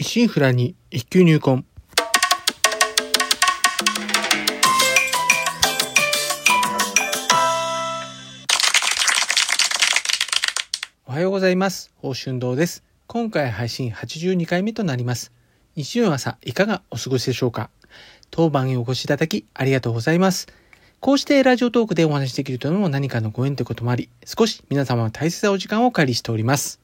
一心不乱に一級入魂。おはようございます。宝春堂です。今回配信82回目となります。日曜の朝、いかがお過ごしでしょうか？当番へお越しいただきありがとうございます。こうしてラジオトークでお話しできるというのも何かのご縁ということもあり、少し皆様の大切なお時間をお借りしております。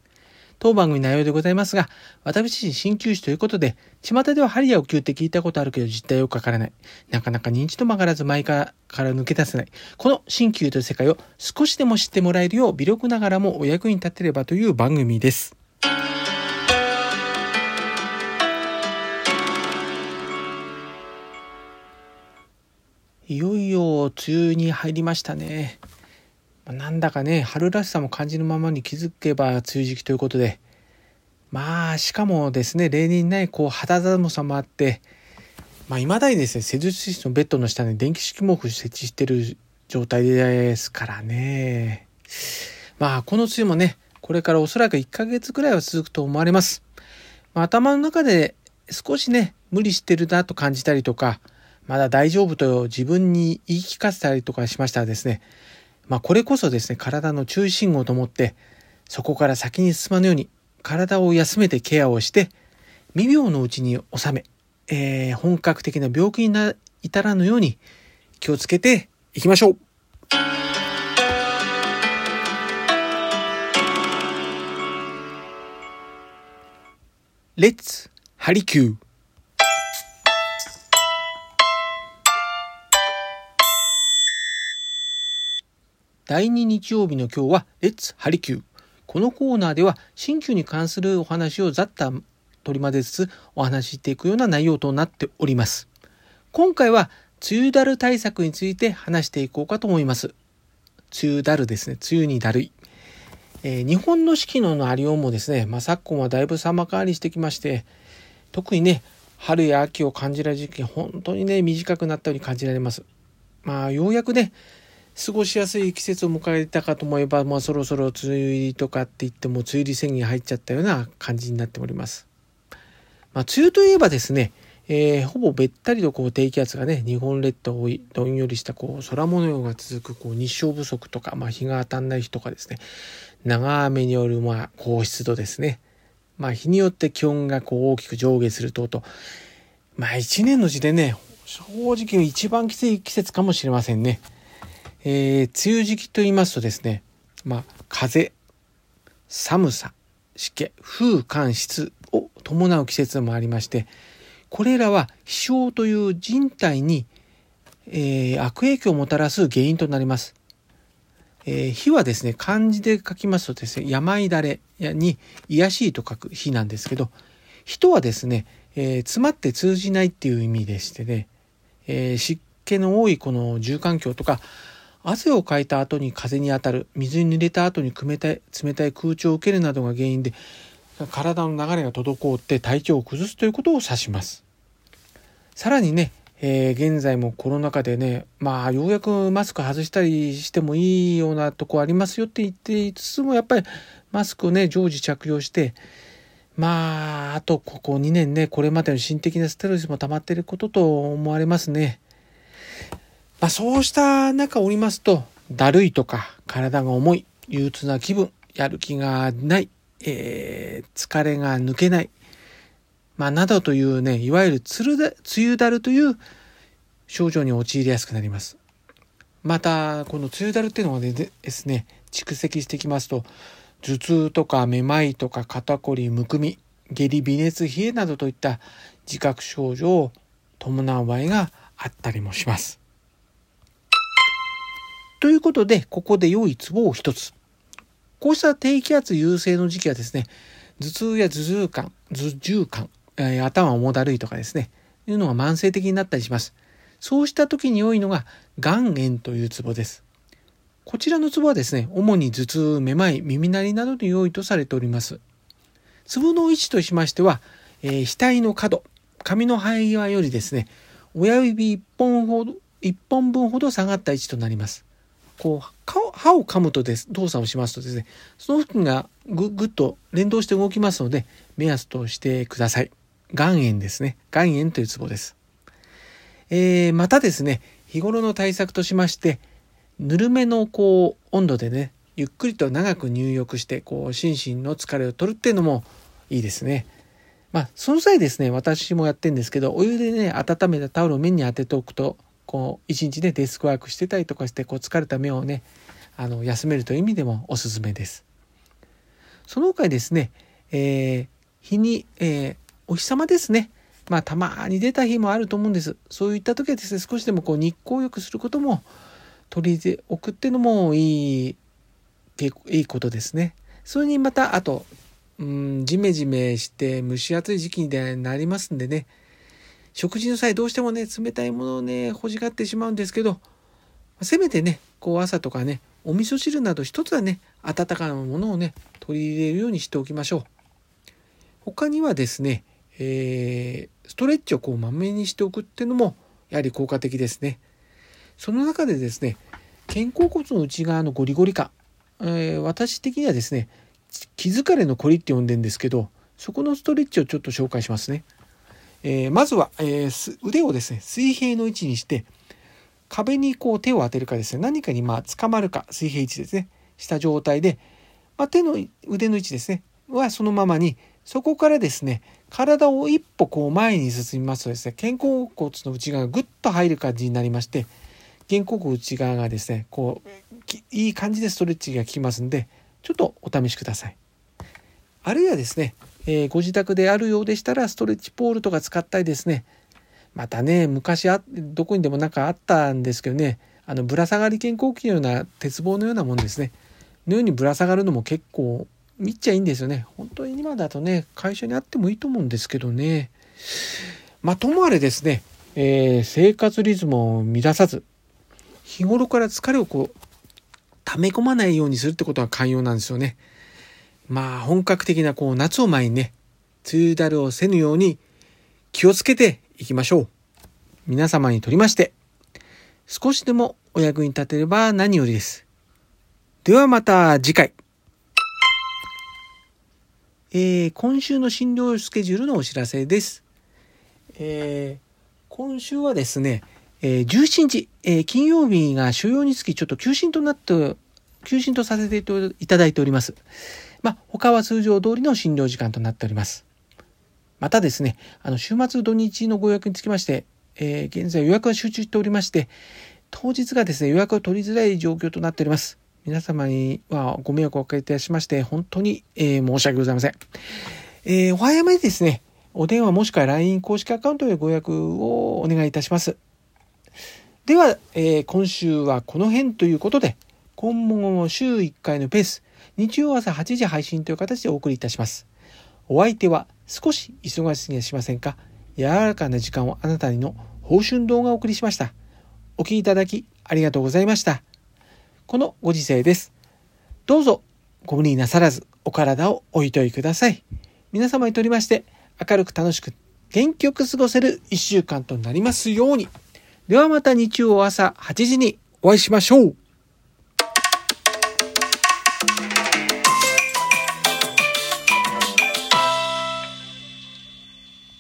当番組内容でございますが、私自身鍼灸師ということで、巷では針やお灸って聞いたことあるけど実態よくわからない。なかなか認知と曲がらず前からから抜け出せない。この鍼灸という世界を少しでも知ってもらえるよう微力ながらもお役に立てればという番組です。いよいよ梅雨に入りましたね。なんだかね、春らしさも感じるままに気づけば梅雨時期ということで、まあ、しかもですね、例年にないこう肌寒さもあって、まあ、未だにですね、施術室のベッドの下に電気式毛布設置してる状態ですからね。まあ、この梅雨もね、これからおそらく1ヶ月くらいは続くと思われます。まあ、頭の中で少しね、無理してるなと感じたりとか、まだ大丈夫と自分に言い聞かせたりとかしましたらですね、まあこれこそですね、体の注意信号と思って、そこから先に進まぬように、体を休めてケアをして、未病のうちに収め、えー本格的な病気にな至らぬように気をつけていきましょう。レッツハリキュー第2日曜日の今日はレッツハリキューこのコーナーでは新旧に関するお話をざっと取り混ぜつつお話ししていくような内容となっております。今回は梅雨だる対策について話していこうかと思います。梅雨だるですね。梅雨にだるい。えー日本の四季のありようもですね、まあ、昨今はだいぶ様変わりしてきまして特にね春や秋を感じられる時期本当にね短くなったように感じられます。まあようやくね過ごしやすい季節を迎えたかと思えば、まあ、そろそろ梅雨入りとかって言っても梅雨入り宣言入っちゃったような感じになっております。まあ、梅雨といえばですね、えーほぼべったりとこう低気圧がね日本列島をどんよりしたこう空模様が続くこう日照不足とか、まあ、日が当たんない日とかですね長雨によるまあ高湿度ですね、まあ、日によって気温がこう大きく上下する等々まあ一年のうちでね正直一番きつい季節かもしれませんね。えー梅雨時期と言いますとですね、まあ、風、寒さ、湿気、風、寒、湿を伴う季節もありまして、これらは気象という人体に、えー悪影響をもたらす原因となります。えー火はですね、漢字で書きますとですね、病だれに癒しいと書く火なんですけど、人はですね、えー詰まって通じないっていう意味でしてね、えー湿気の多いこの住環境とか、汗をかいた後に風に当たる、水に濡れた後に冷たい冷たい空調を受けるなどが原因で、体の流れが滞って体調を崩すということを指します。さらにね、えー現在もコロナ禍でね、まあ、ようやくマスク外したりしてもいいようなとこありますよって言っていつつも、やっぱりマスクをね、常時着用して、まあ、あとここ2年ね、これまでの心的なストレスも溜まっていることと思われますね。まあ、そうした中おりますと、だるいとか、体が重い、憂鬱な気分、やる気がない、えー疲れが抜けない、まあ、などというね、いわゆるつるだ梅雨だるという症状に陥りやすくなります。また、この梅雨だるっていうのはですね、蓄積してきますと、頭痛とかめまいとか肩こり、むくみ、下痢、微熱、冷えなどといった自覚症状を伴う場合があったりもします。ということで、ここで良いツボを一つ。こうした低気圧優勢の時期はですね、頭痛や頭痛感、頭重感、えー頭重だるいとかですね、いうのが慢性的になったりします。そうした時に多いのが、眼炎というツボです。こちらのツボはですね、主に頭痛、めまい、耳鳴りなどに良いとされております。ツボの位置としましては、えー額の角、髪の生え際よりですね、親指一本ほど、一本分ほど下がった位置となります。こう、歯を噛むとです、動作をしますとですね、その付近がぐぐっと連動して動きますので、目安としてください。岩塩ですね。岩塩というツボです。えー、またですね、日頃の対策としまして、ぬるめのこう温度でね、ゆっくりと長く入浴して、こう心身の疲れを取るっていうのもいいですね。まあ、その際ですね、私もやってんですけど、お湯でね、温めたタオルを目に当てておくと、こう、一日ね、デスクワークしてたりとかして、こう、疲れた目をね、あの、休めるという意味でもおすすめです。その他にですね、えー、日に、えー、お日様ですね。まあ、たまに出た日もあると思うんです。そういった時はですね、少しでもこう日光浴することも取り入れくっていうのもいい、いいことですね。それにまた、あと、うん、ジメジメして蒸し暑い時期になりますんでね、食事の際どうしてもね、冷たいものをね、欲しがってしまうんですけど、せめてね、こう朝とかね、お味噌汁など一つはね、温かなものをね、取り入れるようにしておきましょう。他にはですね、えー、ストレッチをこうまめにしておくっていうのもやはり効果的ですね。その中でですね、肩甲骨の内側のゴリゴリ感、えー、私的にはですね、気疲れのコリって呼んでんですけど、そこのストレッチをちょっと紹介しますね。えー、まずは、えー、腕をですね、水平の位置にして、壁にこう手を当てるかですね、何かにまあ捕まるか、水平位置ですね、した状態で、まあ、手の腕の位置ですね、はそのままに、そこからですね、体を一歩こう前に進みますとですね、肩甲骨の内側がぐっと入る感じになりまして、肩甲骨内側がですね、こう、いい感じでストレッチが効きますんで、ちょっとお試しください。あるいはですね、えー、ご自宅であるようでしたら、ストレッチポールとか使ったりですね、またね、昔あ、どこにでもなんかあったんですけどね、あの、ぶら下がり肩甲筋のような鉄棒のようなもんですね。のようにぶら下がるのも結構見っちゃいいんですよね。本当に今だとね、会社にあってもいいと思うんですけどね。まあ、ともあれですね、えー、生活リズムを乱さず、日頃から疲れをこう、溜め込まないようにするってことが寛容なんですよね。まあ、本格的なこう、夏を前にね、梅雨だるをせぬように気をつけていきましょう。皆様にとりまして、少しでもお役に立てれば何よりです。ではまた次回。えー、今週の診療スケジュールのお知らせです。えー、今週はですね、えー、17日、え、金曜日が主要につきちょっと休診となって、休診とさせていただいております。まあ、他は通常通りの診療時間となっております。またですね、あの、週末土日のご予約につきまして、えー、現在予約が集中しておりまして、当日がですね、予約を取りづらい状況となっております。皆様にはご迷惑をおかけいたしまして、本当に、えー、申し訳ございません。えー、お早めにですね、お電話もしくは LINE 公式アカウントでご予約をお願いいたします。では、えー、今週はこの辺ということで、今後も週1回のペース、日曜朝8時配信という形でお送りいたします。お相手は少し忙しすぎはしませんか？柔らかな時間をあなたにの報春動画をお送りしました。お聴きいただきありがとうございました。このご時世です。どうぞご無理なさらずお体をおいといください。皆様にとりまして明るく楽しく元気よく過ごせる一週間となりますように。ではまた日曜朝8時にお会いしましょう。